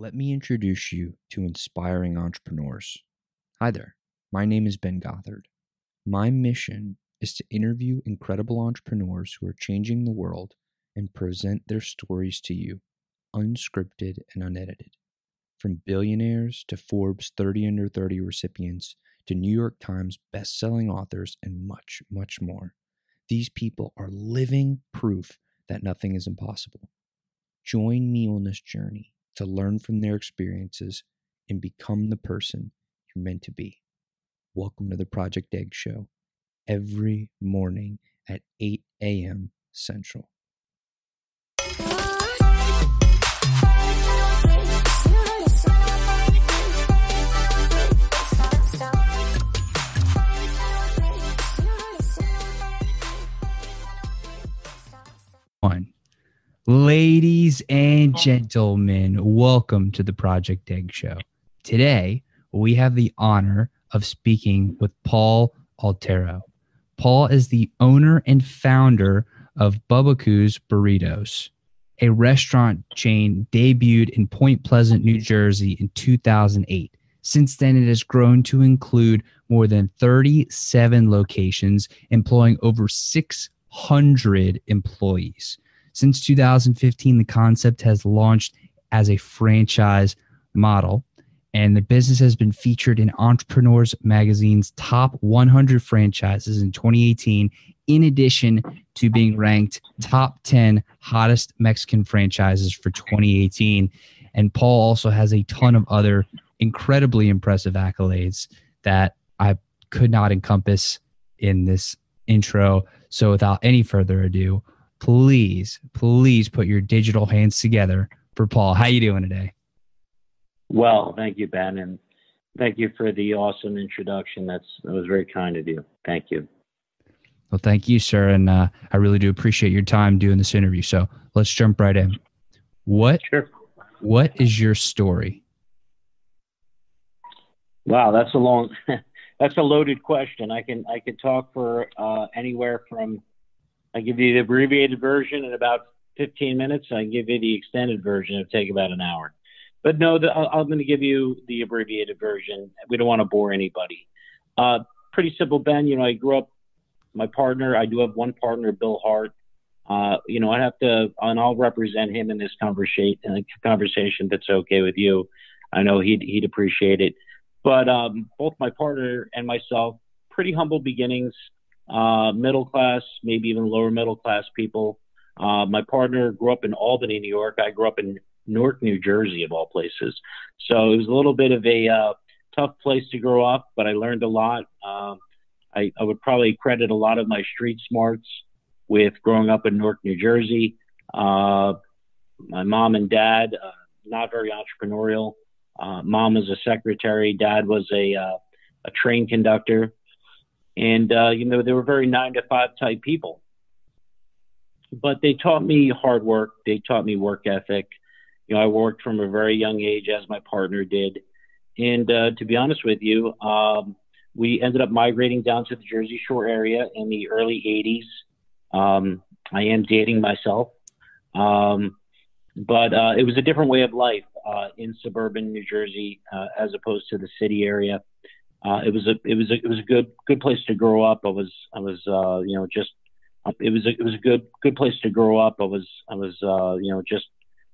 Let me introduce you to inspiring entrepreneurs. Hi there, my name is Ben Gothard. My mission is to interview incredible entrepreneurs who are changing the world and present their stories to you, unscripted and unedited. From billionaires to Forbes 30 under 30 recipients to New York Times best-selling authors and much, much more. These people are living proof that nothing is impossible. Join me on this journey to learn from their experiences and become the person you're meant to be. Welcome to the Project Egg Show every morning at 8 a.m. Central. One. Ladies and oh. gentlemen, welcome to the Project Egg Show. Today, we have the honor of speaking with Paul Altero. Paul is the owner and founder of Bubba Burritos, a restaurant chain debuted in Point Pleasant, New Jersey in 2008. Since then, it has grown to include more than 37 locations, employing over 600 employees. Since 2015, the concept has launched as a franchise model, and the business has been featured in Entrepreneurs Magazine's top 100 franchises in 2018, in addition to being ranked top 10 hottest Mexican franchises for 2018. And Paul also has a ton of other incredibly impressive accolades that I could not encompass in this intro. So, without any further ado, please, please put your digital hands together for Paul. How you doing today? Well, thank you, Ben, and thank you for the awesome introduction. That's that was very kind of you. Thank you. Well, thank you, sir, and uh, I really do appreciate your time doing this interview. So let's jump right in. What? Sure. What is your story? Wow, that's a long, that's a loaded question. I can I could talk for uh, anywhere from I give you the abbreviated version in about 15 minutes. I give you the extended version. It'll take about an hour. But no, the, I'm going to give you the abbreviated version. We don't want to bore anybody. Uh, pretty simple, Ben. You know, I grew up. My partner, I do have one partner, Bill Hart. Uh, you know, I have to, and I'll represent him in this conversation. Conversation that's okay with you. I know he'd he'd appreciate it. But um, both my partner and myself, pretty humble beginnings uh, middle class, maybe even lower middle class people. Uh, my partner grew up in Albany, New York. I grew up in Newark, New Jersey, of all places. So it was a little bit of a uh, tough place to grow up, but I learned a lot. Um, I, I, would probably credit a lot of my street smarts with growing up in Newark, New Jersey. Uh, my mom and dad, uh, not very entrepreneurial. Uh, mom was a secretary, dad was a, a train conductor and uh, you know they were very nine to five type people. But they taught me hard work. They taught me work ethic. You know i worked from a very young age as my partner did. And uh, to be honest with you um, we ended up migrating down to the jersey shore area in the early 80s um, i am dating myself. Um, but uh, it was a different way of life uh, in suburban new jersey uh, as opposed to the city area uh, it was a it was a it was a good good place to grow up. I was I was uh, you know just it was a, it was a good good place to grow up. I was I was uh, you know just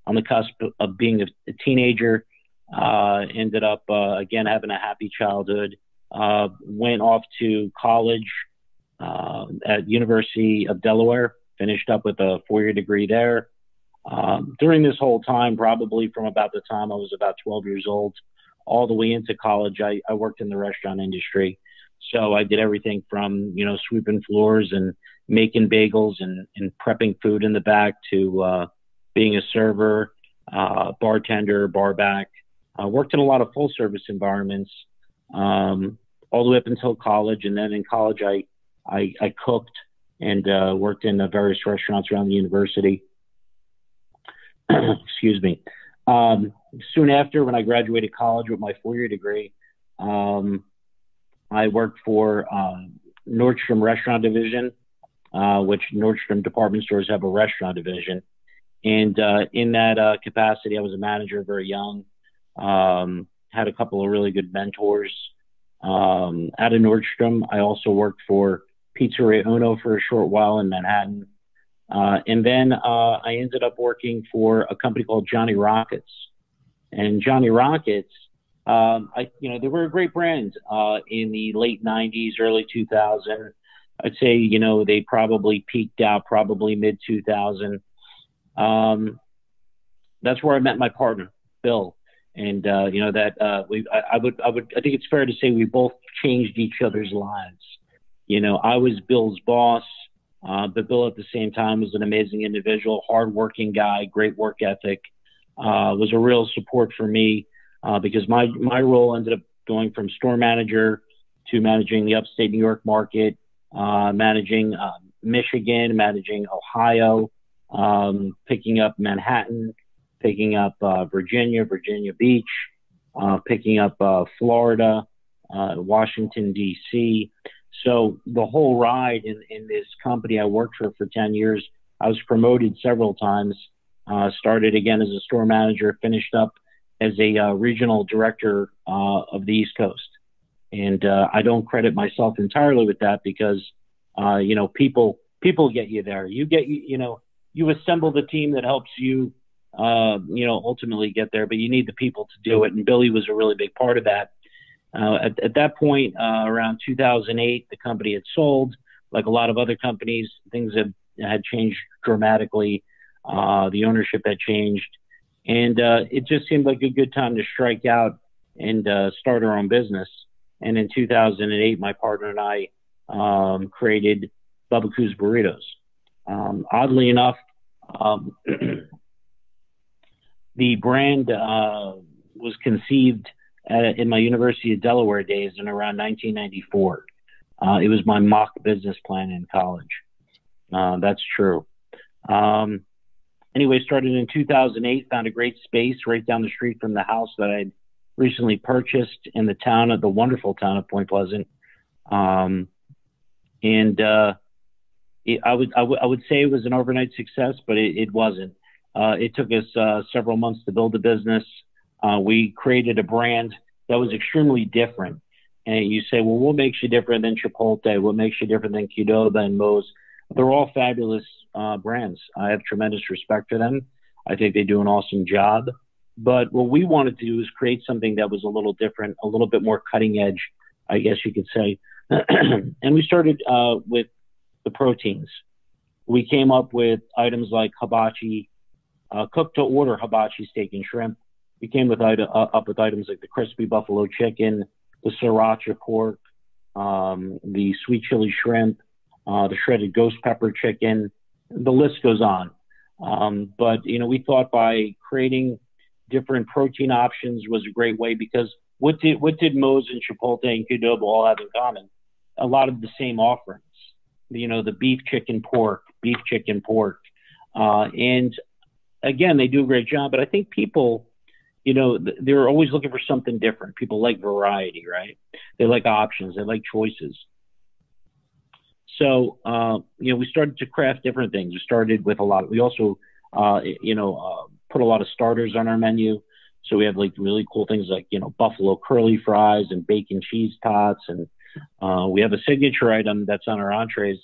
on the cusp of being a, a teenager. Uh, ended up uh, again having a happy childhood. Uh, went off to college uh, at University of Delaware. Finished up with a four year degree there. Um, during this whole time, probably from about the time I was about 12 years old all the way into college, I, I worked in the restaurant industry. So I did everything from, you know, sweeping floors and making bagels and, and prepping food in the back to uh, being a server, uh, bartender, barback. I worked in a lot of full service environments um, all the way up until college. And then in college, I, I, I cooked and uh, worked in various restaurants around the university. Excuse me. Um, soon after, when I graduated college with my four-year degree, um, I worked for um, Nordstrom Restaurant Division, uh, which Nordstrom department stores have a restaurant division. And uh, in that uh, capacity, I was a manager very young. Um, had a couple of really good mentors. Um, out of Nordstrom, I also worked for Pizzeria Uno for a short while in Manhattan. Uh, and then uh, I ended up working for a company called Johnny Rockets. And Johnny Rockets, um, I, you know, they were a great brand uh, in the late 90s, early 2000. I'd say, you know, they probably peaked out probably mid 2000. Um, that's where I met my partner, Bill. And, uh, you know, that uh, we, I, I would, I would, I think it's fair to say we both changed each other's lives. You know, I was Bill's boss. Uh, but Bill, at the same time, was an amazing individual, hardworking guy, great work ethic. Uh, was a real support for me uh, because my my role ended up going from store manager to managing the upstate New York market, uh, managing uh, Michigan, managing Ohio, um, picking up Manhattan, picking up uh, Virginia, Virginia Beach, picking up Florida, Washington D.C. So the whole ride in, in this company I worked for for 10 years, I was promoted several times. Uh, started again as a store manager, finished up as a uh, regional director uh, of the East Coast. And uh, I don't credit myself entirely with that because, uh, you know, people people get you there. You get you, you know, you assemble the team that helps you, uh, you know, ultimately get there. But you need the people to do it. And Billy was a really big part of that. Uh, at, at, that point, uh, around 2008, the company had sold. Like a lot of other companies, things had, had changed dramatically. Uh, the ownership had changed. And uh, it just seemed like a good time to strike out and uh, start our own business. And in 2008, my partner and I um, created Bubbakoo's Burritos. Um, oddly enough, um, the brand uh, was conceived at, in my University of Delaware days in around 1994. Uh, it was my mock business plan in college. Uh, that's true. Um, anyway, started in 2008, found a great space right down the street from the house that I'd recently purchased in the town of the wonderful town of Point Pleasant. Um, and uh, it, I, would, I, w- I would say it was an overnight success, but it, it wasn't. Uh, it took us uh, several months to build a business. Uh, we created a brand that was extremely different. And you say, well, what makes you different than Chipotle? What makes you different than Qdoba and Moe's? They're all fabulous uh, brands. I have tremendous respect for them. I think they do an awesome job. But what we wanted to do is create something that was a little different, a little bit more cutting edge, I guess you could say. and we started uh, with the proteins. We came up with items like hibachi, uh, cooked to order hibachi steak and shrimp, we came with uh, up with items like the crispy buffalo chicken, the sriracha pork, um, the sweet chili shrimp, uh, the shredded ghost pepper chicken. The list goes on. Um, but you know, we thought by creating different protein options was a great way because what did what did Moe's and Chipotle and Qdoba all have in common? A lot of the same offerings. You know, the beef, chicken, pork, beef, chicken, pork, uh, and again, they do a great job. But I think people you know, they're always looking for something different. People like variety, right? They like options, they like choices. So, uh, you know, we started to craft different things. We started with a lot. we also, uh, you know, uh, put a lot of starters on our menu. So we have like really cool things like, you know, buffalo curly fries and bacon cheese tots. And uh, we have a signature item that's on our entrees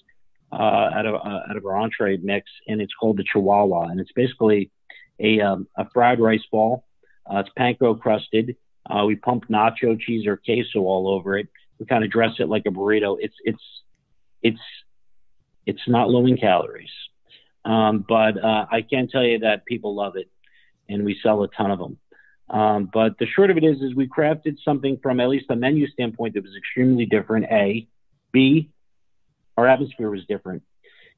uh, out, of, uh, out of our entree mix, and it's called the Chihuahua. And it's basically a, um, a fried rice ball uh, it's panko crusted. Uh, we pump nacho cheese or queso all over it. We kind of dress it like a burrito. It's it's it's it's not low in calories, um, but uh, I can tell you that people love it, and we sell a ton of them. Um, but the short of it is, is we crafted something from at least a menu standpoint that was extremely different. A, B, our atmosphere was different.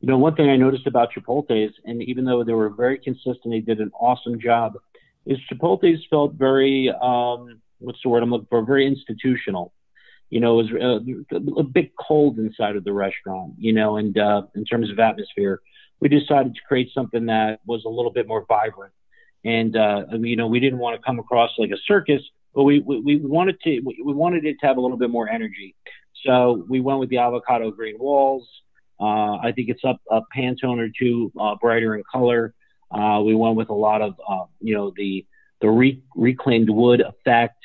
You know, one thing I noticed about Chipotle is, and even though they were very consistent, they did an awesome job is Chipotle's felt very um, what's the word I'm looking for? Very institutional. You know, it was uh, a bit cold inside of the restaurant. You know, and uh, in terms of atmosphere, we decided to create something that was a little bit more vibrant. And uh, you know, we didn't want to come across like a circus, but we we, we wanted to we wanted it to have a little bit more energy. So we went with the avocado green walls. Uh, I think it's up a Pantone or two uh, brighter in color. Uh, we went with a lot of, uh, you know, the the re- reclaimed wood effect.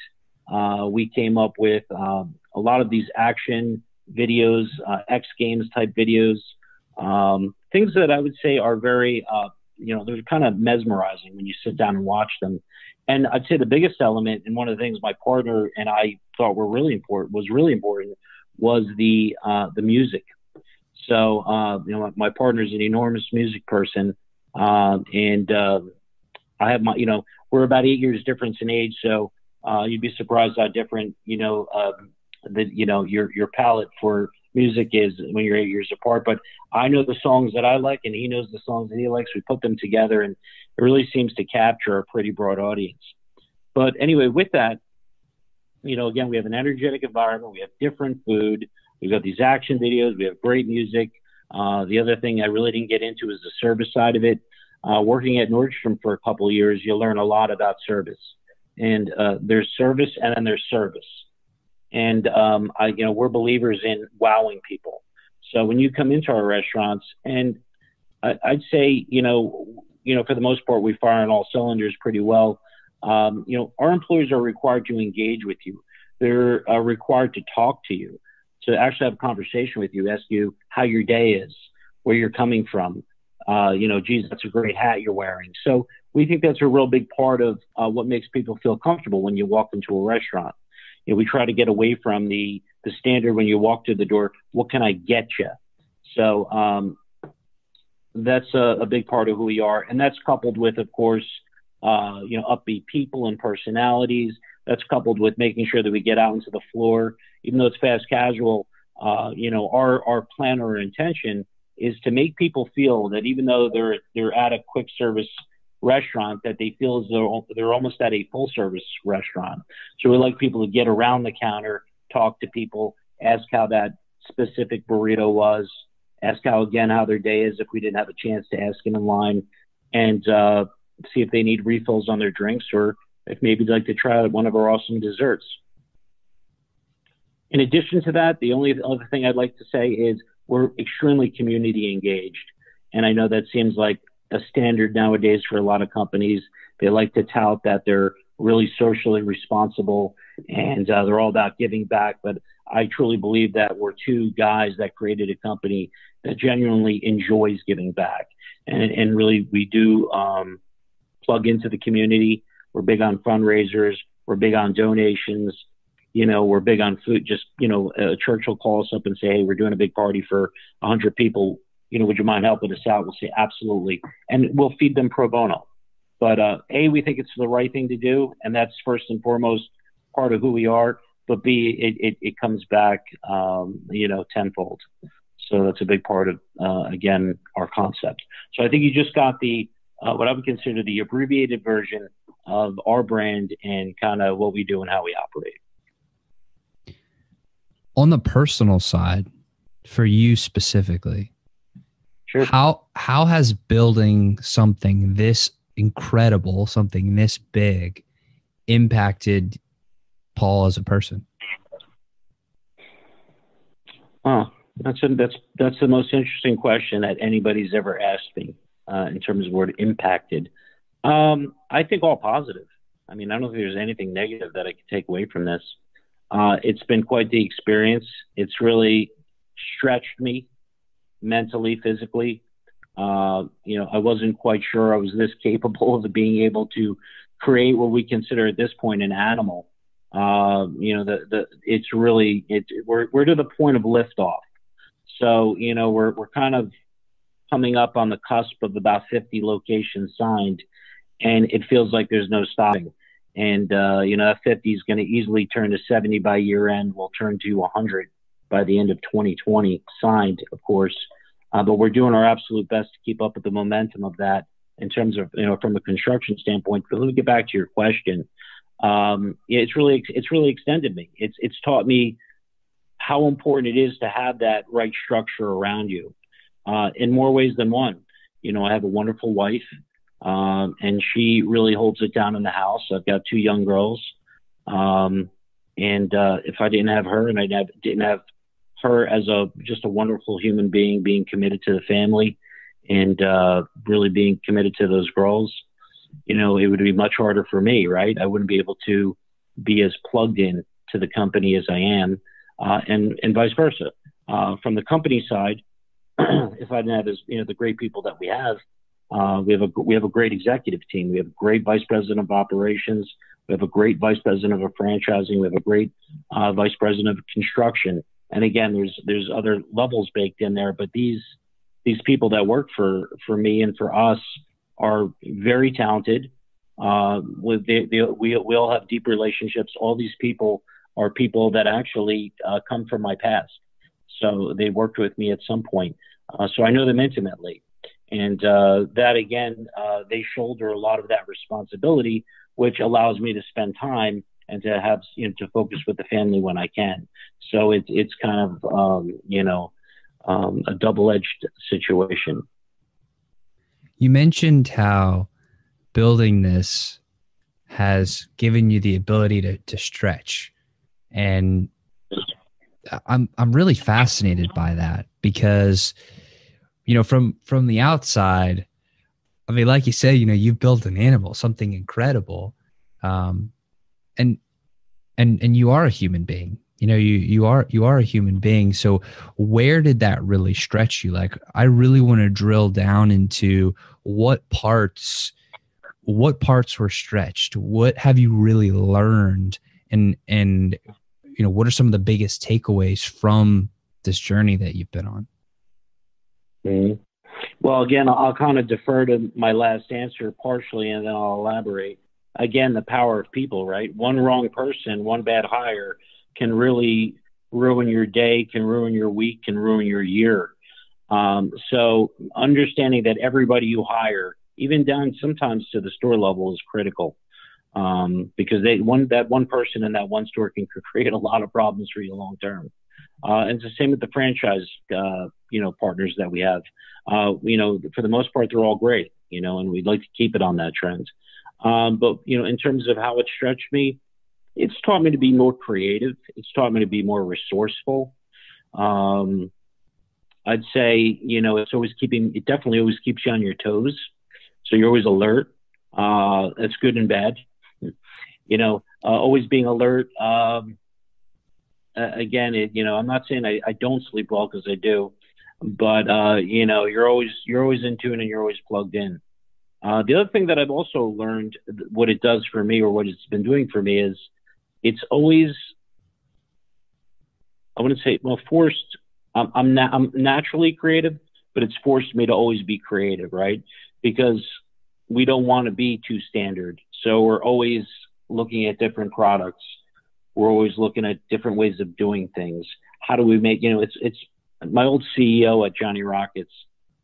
Uh, we came up with um, a lot of these action videos, uh, X Games type videos, um, things that I would say are very, uh, you know, they're kind of mesmerizing when you sit down and watch them. And I'd say the biggest element, and one of the things my partner and I thought were really important, was really important, was the uh, the music. So, you know, my partner's an enormous music person, um, and uh, I have my, you know, we're about eight years difference in age, so uh, you'd be surprised how different, you know, um, you know, your your palette for music is when you're eight years apart. But I know the songs that I like, and he knows the songs that he likes. We put them together, and it really seems to capture a pretty broad audience. But anyway, with that, you know, again, we have an energetic environment. We have different food. We've got these action videos. We have great music. Uh, the other thing I really didn't get into is the service side of it. Uh, working at Nordstrom for a couple of years, you learn a lot about service. And uh, there's service and then there's service. And um, I, you know, we're believers in wowing people. So when you come into our restaurants, and I, would say, you know, you know, for the most part, we fire on all cylinders pretty well. Um, you know, our employees are required to engage with you. They're uh, required to talk to you, to actually have a conversation with you, ask you how your day is, where you're coming from. Uh, you know, geez, that's a great hat you're wearing. So we think that's a real big part of uh, what makes people feel comfortable when you walk into a restaurant. You know, we try to get away from the the standard when you walk through the door. What can I get you? So um, that's a, a, big part of who we are, and that's coupled with, of course, uh, you know, upbeat people and personalities. That's coupled with making sure that we get out into the floor, even though it's fast casual. Uh, you know, our our plan or intention is to make people feel that even though they're they're at a quick service restaurant, that they feel as though they're almost at a full service restaurant. So we like people to get around the counter, talk to people, ask how that specific burrito was, ask how again how their day is if we didn't have a chance to ask them in line, and uh, see if they need refills on their drinks or if maybe they'd like to try out one of our awesome desserts. In addition to that, the only other thing I'd like to say is we're extremely community engaged. And I know that seems like a standard nowadays for a lot of companies. They like to tout that they're really socially responsible and uh, they're all about giving back. But I truly believe that we're two guys that created a company that genuinely enjoys giving back. And, and really, we do um, plug into the community. We're big on fundraisers. We're big on donations. You know, we're big on food. Just, you know, a church will call us up and say, hey, we're doing a big party for 100 people. You know, would you mind helping us out? We'll say, absolutely. And we'll feed them pro bono. But uh, A, we think it's the right thing to do. And that's first and foremost part of who we are. But B, it, it, it comes back, um, you know, tenfold. So that's a big part of, uh, again, our concept. So I think you just got the uh, what I would consider the abbreviated version of our brand and kind of what we do and how we operate. On the personal side, for you specifically, sure. how how has building something this incredible, something this big, impacted Paul as a person? Oh, that's a, that's that's the most interesting question that anybody's ever asked me uh, in terms of word impacted. Um, I think all positive. I mean, I don't think there's anything negative that I could take away from this. Uh, it's been quite the experience. It's really stretched me mentally, physically. Uh, you know, I wasn't quite sure I was this capable of being able to create what we consider at this point an animal. Uh, you know, the, the, it's really, it, we're, we're to the point of liftoff. So, you know, we're, we're kind of coming up on the cusp of about 50 locations signed, and it feels like there's no stopping. And uh, you know, that 50 is going to easily turn to 70 by year end. We'll turn to 100 by the end of 2020, signed, of course. Uh, but we're doing our absolute best to keep up with the momentum of that in terms of you know from a construction standpoint. But let me get back to your question. Um, it's really it's really extended me. It's it's taught me how important it is to have that right structure around you uh, in more ways than one. You know, I have a wonderful wife, um, and she really holds it down in the house. I've got two young girls, um, and uh, if I didn't have her, and I didn't have her as a just a wonderful human being, being committed to the family, and uh, really being committed to those girls, you know, it would be much harder for me, right? I wouldn't be able to be as plugged in to the company as I am, uh, and and vice versa. Uh, from the company side, if I didn't have as you know the great people that we have, uh, we have a we have a great executive team. We have a great vice president of operations. We have a great vice president of franchising. We have a great uh, vice president of construction. And again, there's there's other levels baked in there, but these these people that work for for me and for us are very talented. Uh, we we all have deep relationships. All these people are people that actually uh, come from my past, so they worked with me at some point. Uh, so I know them intimately, and uh, that again, uh, they shoulder a lot of that responsibility, which allows me to spend time and to have you know to focus with the family when I can. So it's it's kind of um, you know um, a double edged situation. You mentioned how building this has given you the ability to to stretch, and I'm I'm really fascinated by that because you know from from the outside i mean like you said you know you've built an animal something incredible um and and and you are a human being you know you you are you are a human being. So where did that really stretch you? Like i really want to drill down into what parts what parts were stretched? What have you really learned? And and you know what are some of the biggest takeaways from this journey that you've been on mm-hmm. well again i'll kind of defer to my last answer partially and then i'll elaborate again the power of people, right? One wrong person, one bad hire can really ruin your day, can ruin your week, can ruin your year. Um, so understanding that everybody you hire, even down sometimes to the store level, is critical um, because they one that one person in that one store can create a lot of problems for you long term. Uh, and it's the same with the franchise, uh, you know, partners that we have. Uh, you know, for the most part, they're all great, you know, and we'd like to keep it on that trend. Um, but you know, in terms of how it stretched me, it's taught me to be more creative. It's taught me to be more resourceful. Um, I'd say, you know, it's always keeping. It definitely always keeps you on your toes, so you're always alert. Uh, that's good and bad. You know, uh, always being alert. Um, again, it, you know, I'm not saying I, I don't sleep well because I do, but uh, you know, you're always you're always in tune and you're always plugged in. Uh, the other thing that I've also learned, what it does for me, or what it's been doing for me, is it's always, I wouldn't say, well, forced. I'm, I'm, na- I'm naturally creative, but it's forced me to always be creative, right? Because we don't want to be too standard. So we're always looking at different products. We're always looking at different ways of doing things. How do we make, you know, it's, it's my old CEO at Johnny Rockets,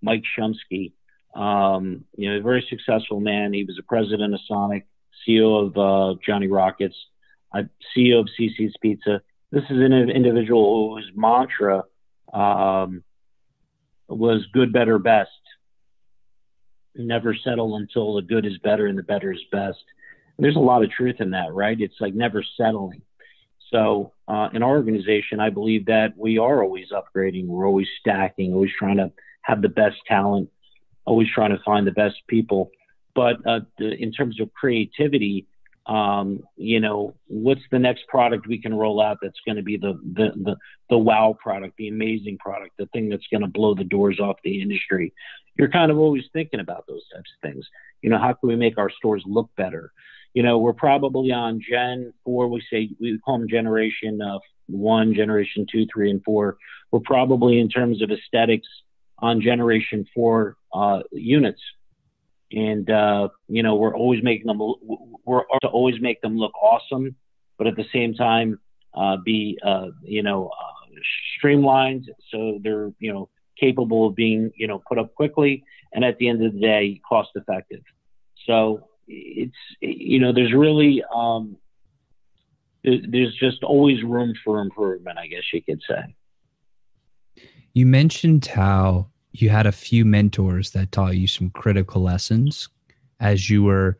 Mike Shumsky um, you know, a very successful man. He was a president of Sonic, CEO of uh, Johnny Rockets, uh, CEO of CiCi's Pizza. This is an individual whose mantra um, was good, better, best. Never settle until the good is better and the better is best. And there's a lot of truth in that, right? It's like never settling. So uh, in our organization, I believe that we are always upgrading. We're always stacking, always trying to have the best talent always trying to find the best people. But uh, in terms of creativity, um, you know, what's the next product we can roll out that's going to be the, the, the, the wow product, the amazing product, the thing that's going to blow the doors off the industry? You're kind of always thinking about those types of things. You know, how can we make our stores look better? You know, we're probably on Gen 4, we say, we call them Generation uh, 1, Generation 2, 3, and 4. We're probably, in terms of aesthetics, on Generation 4 uh, units. And, uh, you know, we're always making them, we're to always make them look awesome, but at the same time, uh, be, uh, you know, uh, streamlined so they're, you know, capable of being, you know, put up quickly and at the end of the day, cost effective. So it's, you know, there's really, um, there's just always room for improvement, I guess you could say. You mentioned how you had a few mentors that taught you some critical lessons as you were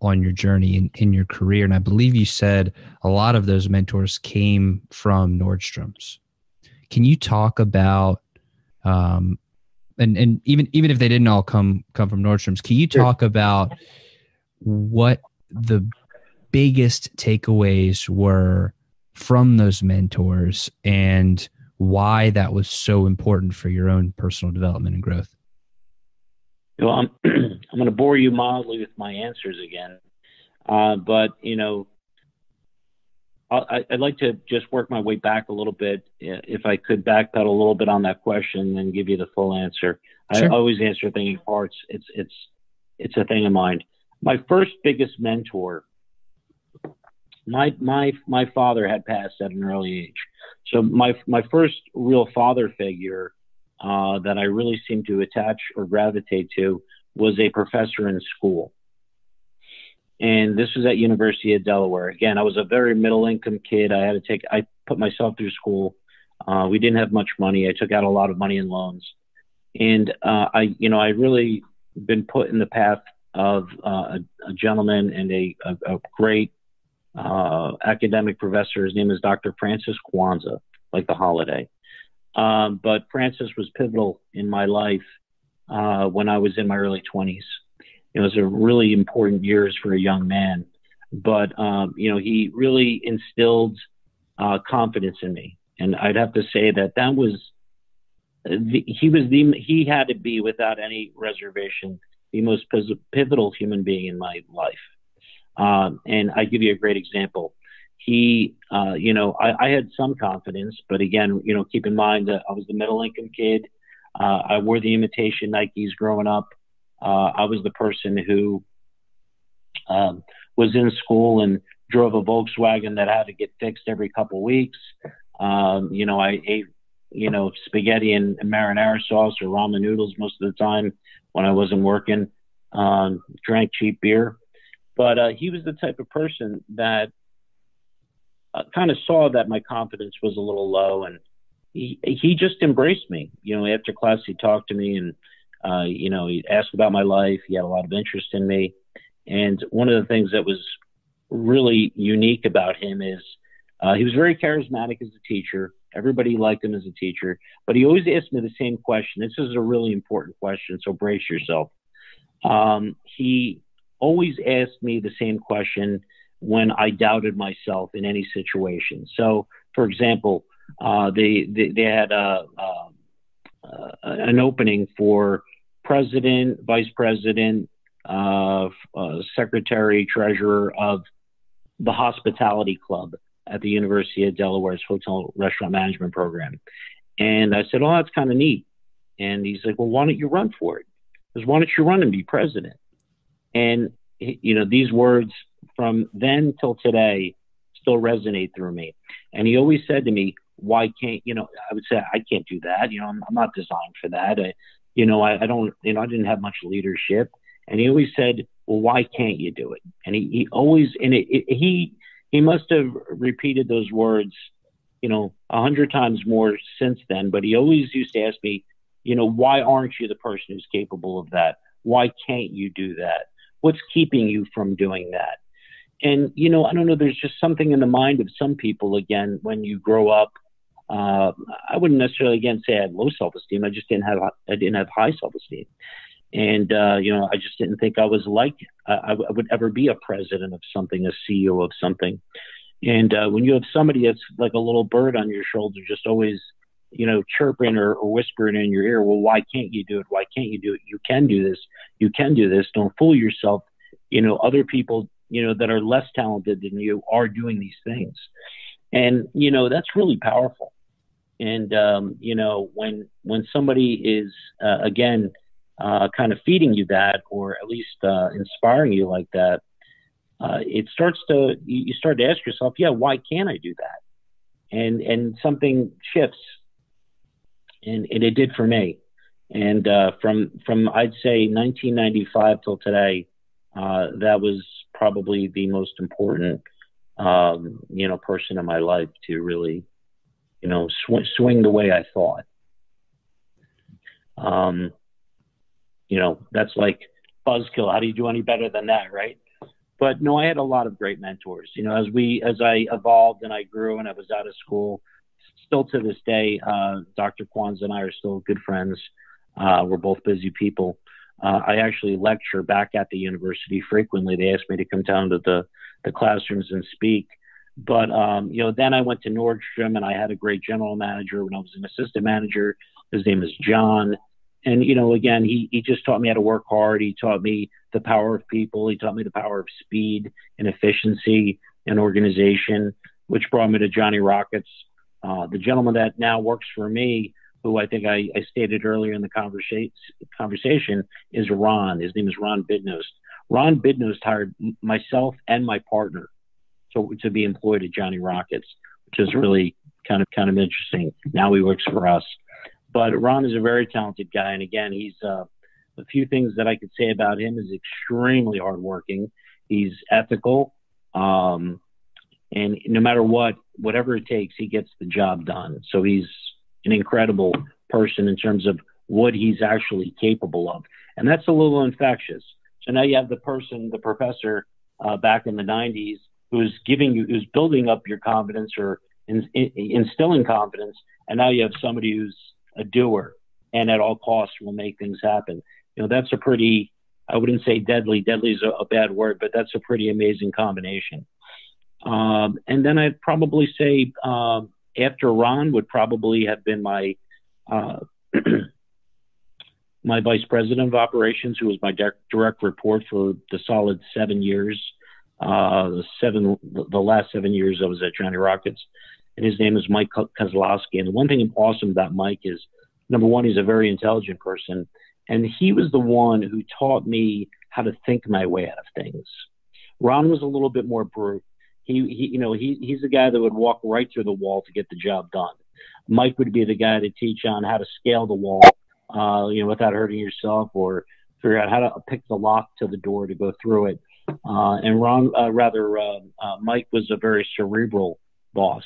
on your journey in, in your career. And I believe you said a lot of those mentors came from Nordstrom's. Can you talk about um, and and even even if they didn't all come come from Nordstrom's, can you talk sure. about what the biggest takeaways were from those mentors and why that was so important for your own personal development and growth. You know, I'm, I'm going to bore you mildly with my answers again. Uh, but, you know, I, would like to just work my way back a little bit. If I could backpedal a little bit on that question and give you the full answer. Sure. I always answer things in parts. It's, it's, it's a thing of mine. My first biggest mentor my my my father had passed at an early age, so my my first real father figure uh, that I really seemed to attach or gravitate to was a professor in school, and this was at University of Delaware. Again, I was a very middle income kid. I had to take I put myself through school. Uh, we didn't have much money. I took out a lot of money in loans, and uh, I you know I really been put in the path of uh, a, a, gentleman and a, a, a great uh, academic professor. His name is Dr. Francis Kwanzaa, like the holiday. Um, but Francis was pivotal in my life uh, when I was in my early 20s. It was a really important years for a young man. But, um, you know, he really instilled uh, confidence in me. And I'd have to say that that was, the, he was the, he had to be without any reservation, the most pivotal human being in my life. Um, and I give you a great example. He, uh, you know, I, I, had some confidence, but again, you know, keep in mind that I was the middle income kid. Uh, I wore the imitation Nikes growing up. Uh, I was the person who um, was in school and drove a Volkswagen that had to get fixed every couple weeks. Um, you know, I ate, you know, spaghetti and, and marinara sauce or ramen noodles most of the time when I wasn't working. Um, drank cheap beer. But uh, he was the type of person that uh, kind of saw that my confidence was a little low, and he he just embraced me. You know, after class, he talked to me, and uh, you know, he asked about my life. He had a lot of interest in me, and one of the things that was really unique about him is uh, he was very charismatic as a teacher. Everybody liked him as a teacher, but he always asked me the same question. This is a really important question, so brace yourself. Um, he always asked me the same question when I doubted myself in any situation. So, for example, uh, they, they, they had a, a, a, an opening for president, vice president, uh, uh, secretary, treasurer of the hospitality club at the University of Delaware's hotel restaurant management program. And I said, Oh, that's kind of neat. And he's like, Well, why don't you run for it? Because why don't you run and be president? And, you know, these words from then till today still resonate through me. And he always said to me, why can't, you know, I would say, I can't do that. You know, I'm, I'm not designed for that. I, you know, I, I don't, you know, I didn't have much leadership. And he always said, well, why can't you do it? And he, he always, and it, it, he, he must have repeated those words, you know, a hundred times more since then. But he always used to ask me, you know, why aren't you the person who's capable of that? Why can't you do that? What's keeping you from doing that? And, you know, I don't know, there's just something in the mind of some people, again, when you grow up. Uh, I wouldn't necessarily, again, say I had low self esteem. I just didn't have, I didn't have high self esteem. And, uh, you know, I just didn't think I was like, I, I would ever be a president of something, a CEO of something. And uh, when you have somebody that's like a little bird on your shoulder, just always, you know, chirping or, or whispering in your ear, well, why can't you do it? Why can't you do it? You can do this. You can do this. Don't fool yourself. You know, other people, you know, that are less talented than you are doing these things. And, you know, that's really powerful. And, um, you know, when, when somebody is, uh, again, uh, kind of feeding you that, or at least uh, inspiring you like that, uh, it starts to, you start to ask yourself, yeah, why can't I do that? And, and something shifts and, and it did for me. And uh, from from I'd say 1995 till today, uh, that was probably the most important um, you know person in my life to really you know sw- swing the way I thought. Um, you know that's like buzzkill. How do you do any better than that, right? But no, I had a lot of great mentors. You know, as we as I evolved and I grew and I was out of school, still to this day, uh, Dr. Kwanzaa and I are still good friends. Uh, we're both busy people, Uh, I actually lecture back at the university frequently. They ask me to come down to the, the classrooms and speak. But, um, you know, then I went to Nordstrom and I had a great general manager when I was an assistant manager. His name is John. And, you know, again, he, he just taught me how to work hard. He taught me the power of people. He taught me the power of speed and efficiency and organization, which brought me to Johnny Rockets. Uh, the gentleman that now works for me who I think I, I stated earlier in the conversa- conversation is Ron. His name is Ron Bidnost. Ron Bidnost hired myself and my partner to, to be employed at Johnny Rockets, which is really kind of kind of interesting. Now he works for us. But Ron is a very talented guy, and again, he's uh, a few things that I could say about him is extremely hardworking. He's ethical, um, and no matter what, whatever it takes, he gets the job done. So he's an incredible person in terms of what he's actually capable of. And that's a little infectious. So now you have the person, the professor uh, back in the 90s, who's giving you, who's building up your confidence or in, in, instilling confidence. And now you have somebody who's a doer and at all costs will make things happen. You know, that's a pretty, I wouldn't say deadly, deadly is a, a bad word, but that's a pretty amazing combination. Um, and then I'd probably say um, after Ron would probably have been my uh, my vice president of operations, who was my de- direct report for the solid seven years. Uh, the seven, the last seven years I was at Johnny Rockets, and his name is Mike Kozlowski. And the one thing awesome about Mike is, number one, he's a very intelligent person, and he was the one who taught me how to think my way out of things. Ron was a little bit more brute he, he you know he, he's the guy that would walk right through the wall to get the job done. Mike would be the guy to teach on how to scale the wall, uh, you know, without hurting yourself, or figure out how to pick the lock to the door to go through it. Uh, and Ron, uh, rather, uh, uh, Mike was a very cerebral boss.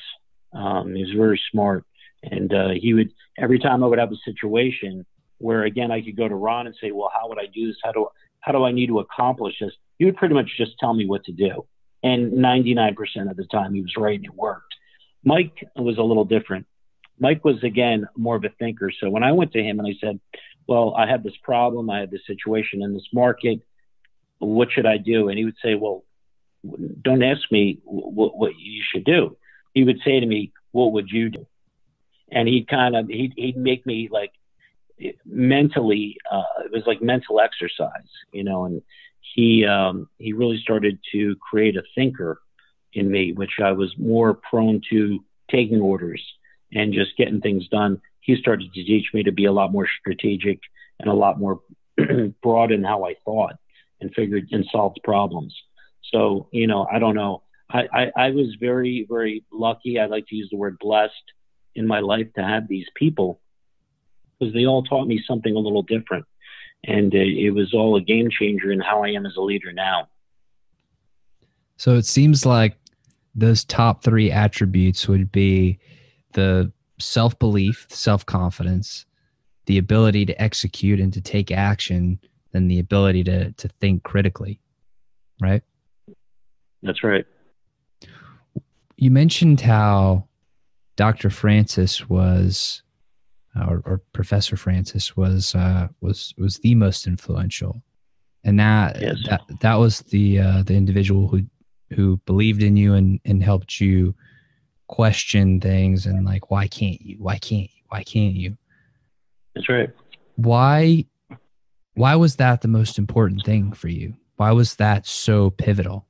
Um, he was very smart, and uh, he would every time I would have a situation where again I could go to Ron and say, "Well, how would I do this? How do how do I need to accomplish this?" He would pretty much just tell me what to do and 99% of the time he was right and it worked. Mike was a little different. Mike was again more of a thinker. So when I went to him and I said, "Well, I have this problem. I have this situation in this market. What should I do?" and he would say, "Well, don't ask me what, what you should do." He would say to me, "What would you do?" And he'd kind of he'd, he'd make me like mentally uh, it was like mental exercise, you know, and he um, he really started to create a thinker in me, which I was more prone to taking orders and just getting things done. He started to teach me to be a lot more strategic and a lot more broad in how I thought and figured and solved problems. So, you know, I don't know. I, I, I was very, very lucky. I like to use the word blessed in my life to have these people because they all taught me something a little different and it, it was all a game changer in how I am as a leader now. So it seems like those top three attributes would be the self belief, self confidence, the ability to execute and to take action, and the ability to, to think critically, right? That's right. You mentioned how Dr. Francis was or, or Professor Francis was uh, was was the most influential, and that yes. that that was the uh, the individual who who believed in you and and helped you question things and like why can't you why can't you why can't you that's right why why was that the most important thing for you why was that so pivotal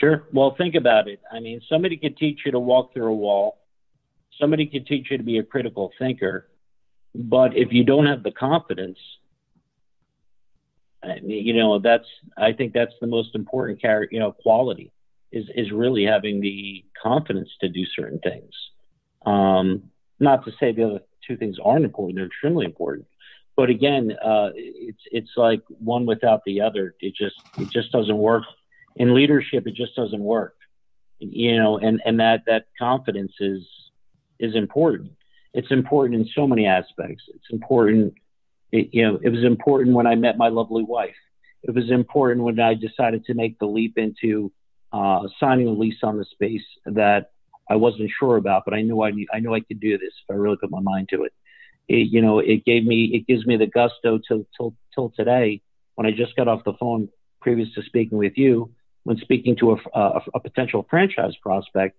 sure well think about it i mean somebody could teach you to walk through a wall somebody could teach you to be a critical thinker, but if you don't have the confidence, you know, that's I think that's the most important character, you know, quality is is really having the confidence to do certain things. Um, not to say the other two things aren't important; they're extremely important. But again, uh, it's it's like one without the other. It just it just doesn't work. In leadership, it just doesn't work. You know, and and that that confidence is is important. It's important in so many aspects. It's important, it, you know, it was important when I met my lovely wife. It was important when I decided to make the leap into uh, signing a lease on the space that I wasn't sure about, but I knew I, I knew I could do this if I really put my mind to it. it, you know, it gave me, it gives me the gusto till, till, till today when I just got off the phone previous to speaking with you, when speaking to a, a, a potential franchise prospect,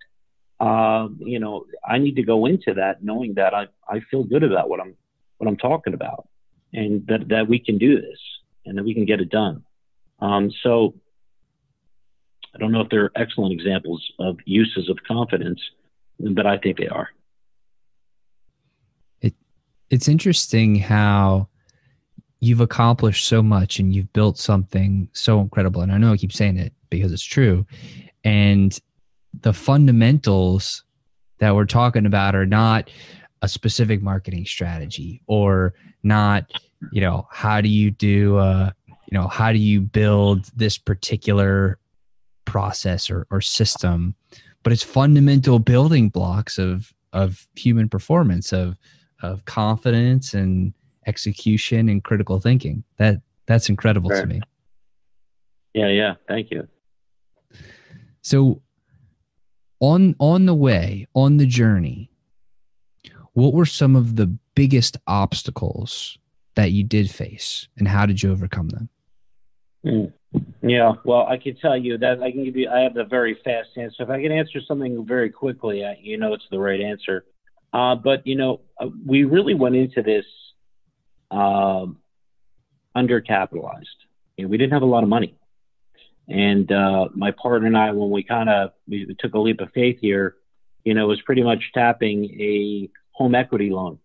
uh, you know, I need to go into that knowing that I, I feel good about what I'm, what I'm talking about and that, that we can do this and that we can get it done. Um, so I don't know if they're excellent examples of uses of confidence, but I think they are. It, it's interesting how you've accomplished so much and you've built something so incredible. And I know I keep saying it because it's true. And the fundamentals that we're talking about are not a specific marketing strategy or not, you know, how do you do, uh, you know, how do you build this particular process or, or system, but it's fundamental building blocks of, of human performance, of, of confidence and execution and critical thinking. That that's incredible sure. to me. Yeah, yeah. Thank you. So on on the way, on the journey, what were some of the biggest obstacles that you did face and how did you overcome them? Mm. Yeah, well, I can tell you that I can give you. I have the very fast answer. If I can answer something very quickly, I, you know it's the right answer. Uh, but you know, uh, we really went into this uh, undercapitalized. We didn't have a lot of money, and uh, my partner and I, when we kind of we took a leap of faith here, you know, was pretty much tapping a home equity loan,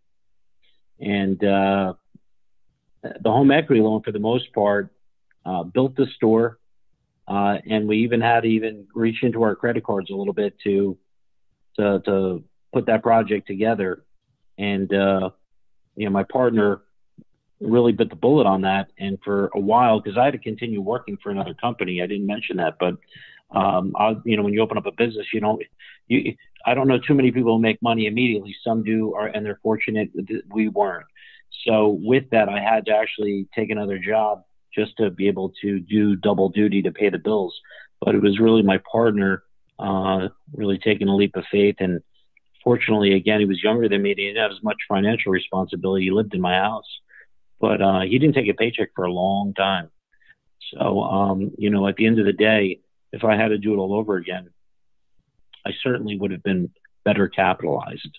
and uh, the home equity loan, for the most part, uh, built the store, uh, and we even had to even reach into our credit cards a little bit to to, to put that project together. And uh, you know, my partner really bit the bullet on that. And for a while, because I had to continue working for another company, I didn't mention that, but um, I, you know, when you open up a business, you don't, you, I don't know too many people who make money immediately. Some do, are, and they're fortunate. We weren't. So with that, I had to actually take another job just to be able to do double duty to pay the bills. But it was really my partner uh, really taking a leap of faith. And fortunately, again, he was younger than me. He didn't have as much financial responsibility. He lived in my house, but uh, he didn't take a paycheck for a long time. So, um, you know, at the end of the day, if I had to do it all over again, I certainly would have been better capitalized.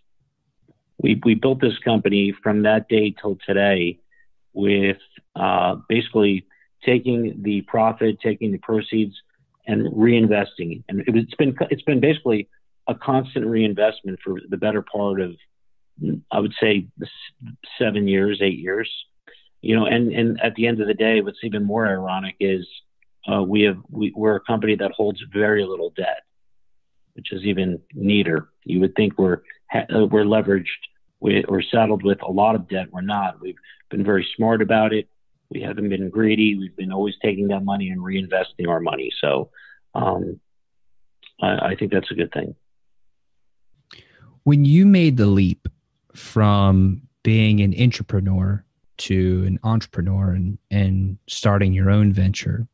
We, we built this company from that day till today with uh, basically taking the profit, taking the proceeds, and reinvesting. And it, has been it's been basically a constant reinvestment for the better part of I would say seven years, eight years. You know, and and at the end of the day, what's even more ironic is uh, we have we, we're a company that holds very little debt, which is even neater. You would think we're we're leveraged with, or saddled with a lot of debt. We're not. We've been very smart about it. We haven't been greedy. We've been always taking that money and reinvesting our money. So um, I, I think that's a good thing. When you made the leap from being an entrepreneur to an entrepreneur and, and starting your own venture,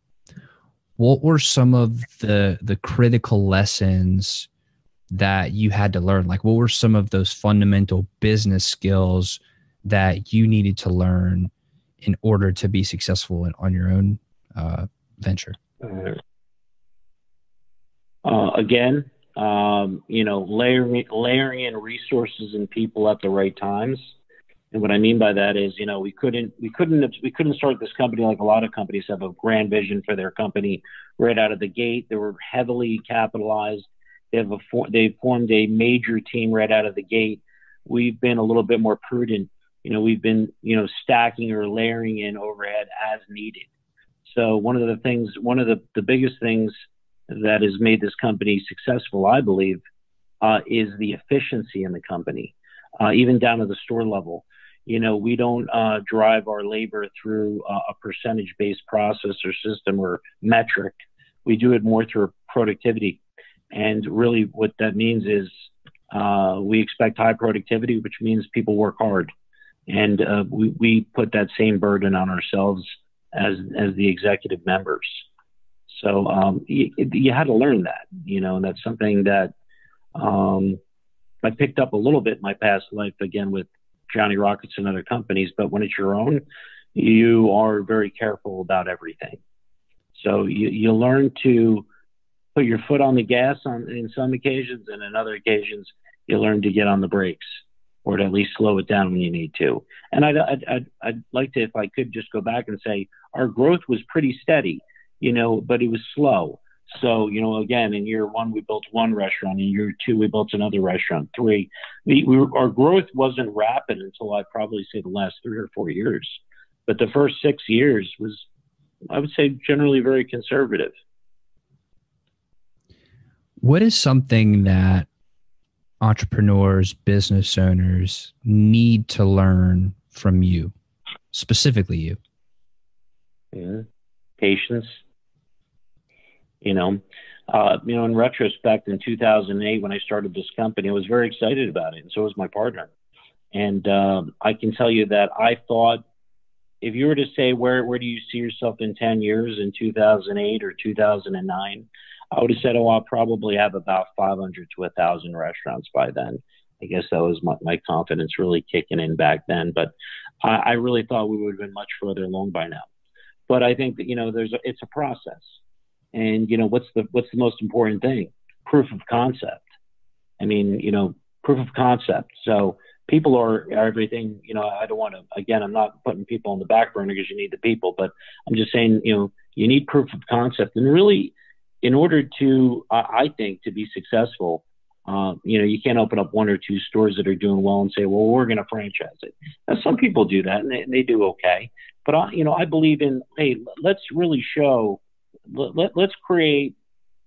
what were some of the the critical lessons that you had to learn? Like, what were some of those fundamental business skills that you needed to learn in order to be successful in, on your own uh, venture? Uh, again, um, you know, layering, layering in resources and people at the right times. And what I mean by that is, you know, we couldn't, we couldn't, we couldn't start this company like a lot of companies have a grand vision for their company right out of the gate. They were heavily capitalized. They have a, they formed a major team right out of the gate. We've been a little bit more prudent you know, we've been, you know, stacking or layering in overhead as needed. So one of the things, one of the, the biggest things that has made this company successful, I believe, uh, is the efficiency in the company, uh, even down to the store level. You know, we don't uh, drive our labor through a percentage based process or system or metric. We do it more through productivity. And really, what that means is uh, we expect high productivity, which means people work hard and uh, we, we put that same burden on ourselves as as the executive members. So um, you, you, had to learn that, you know, and that's something that um, I picked up a little bit in my past life again with Johnny Rockets and other companies, but when it's your own, you are very careful about everything. So you, you learn to put your foot on the gas on in some occasions, and in other occasions, you learn to get on the brakes or to at least slow it down when you need to. And I'd, I'd, I'd, I'd like to, if I could, just go back and say our growth was pretty steady, you know, but it was slow. So, you know, again, in year one, we built one restaurant. In year two, we built another restaurant. Three, we, we our growth wasn't rapid until I'd probably say the last three or four years. But the first six years was, I would say, generally very conservative. What is something that entrepreneurs, business owners need to learn from you, specifically you? Yeah. Patience. You know, uh, you know, in retrospect, in 2008, when I started this company, I was very excited about it, and so was my partner. And uh, I can tell you that I thought, if you were to say where where do you see yourself in 10 years, in 2008 or 2009, I would have said, oh, I'll probably have about 500 to 1,000 restaurants by then. I guess that was my, my confidence really kicking in back then. But I, I really thought we would have been much further along by now. But I think that you know, there's a, it's a process, and you know, what's the what's the most important thing? Proof of concept. I mean, you know, proof of concept. So people are, are everything. You know, I don't want to. Again, I'm not putting people on the back burner because you need the people, but I'm just saying, you know, you need proof of concept, and really in order to, uh, I think, to be successful, uh, you know, you can't open up one or two stores that are doing well and say, well, we're going to franchise it. Now, some people do that and they, they do okay. But, I, you know, I believe in, hey, let's really show, let, let's create,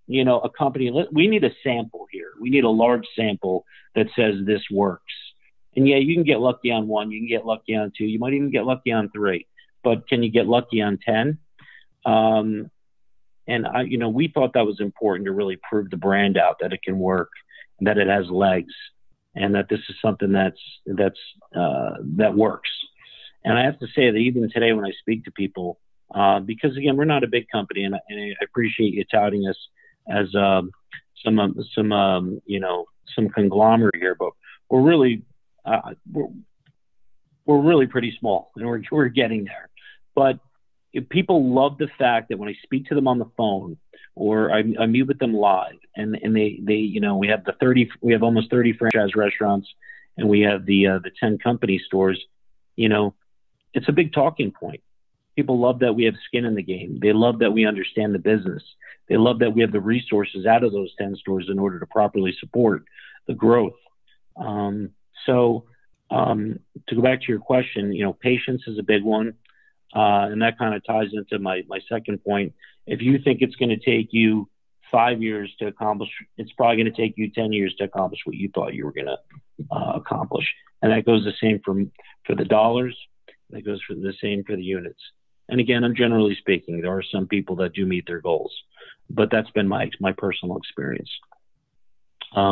you know, a company. Let, we need a sample here. We need a large sample that says this works. And yeah, you can get lucky on one, you can get lucky on two, you might even get lucky on three. But can you get lucky on 10? Um, and I, you know, we thought that was important to really prove the brand out that it can work, that it has legs, and that this is something that's that's uh, that works. And I have to say that even today, when I speak to people, uh, because again, we're not a big company, and, and I appreciate you touting us as um, some um, some um, you know some conglomerate here, but we're really uh, we're, we're really pretty small, and we're we're getting there. But people love the fact that when I speak to them on the phone or I, I meet with them live and, and they, they, you know, we have the 30, we have almost 30 franchise restaurants and we have the, uh, the 10 company stores, you know, it's a big talking point. People love that we have skin in the game. They love that we understand the business. They love that we have the resources out of those 10 stores in order to properly support the growth. Um, so, um, to go back to your question, you know, patience is a big one. Uh, and that kind of ties into my, my second point. If you think it's going to take you five years to accomplish, it's probably going to take you 10 years to accomplish what you thought you were going to uh, accomplish. And that goes the same for, for the dollars. That goes for the same for the units. And again, I'm generally speaking, there are some people that do meet their goals, but that's been my, my personal experience.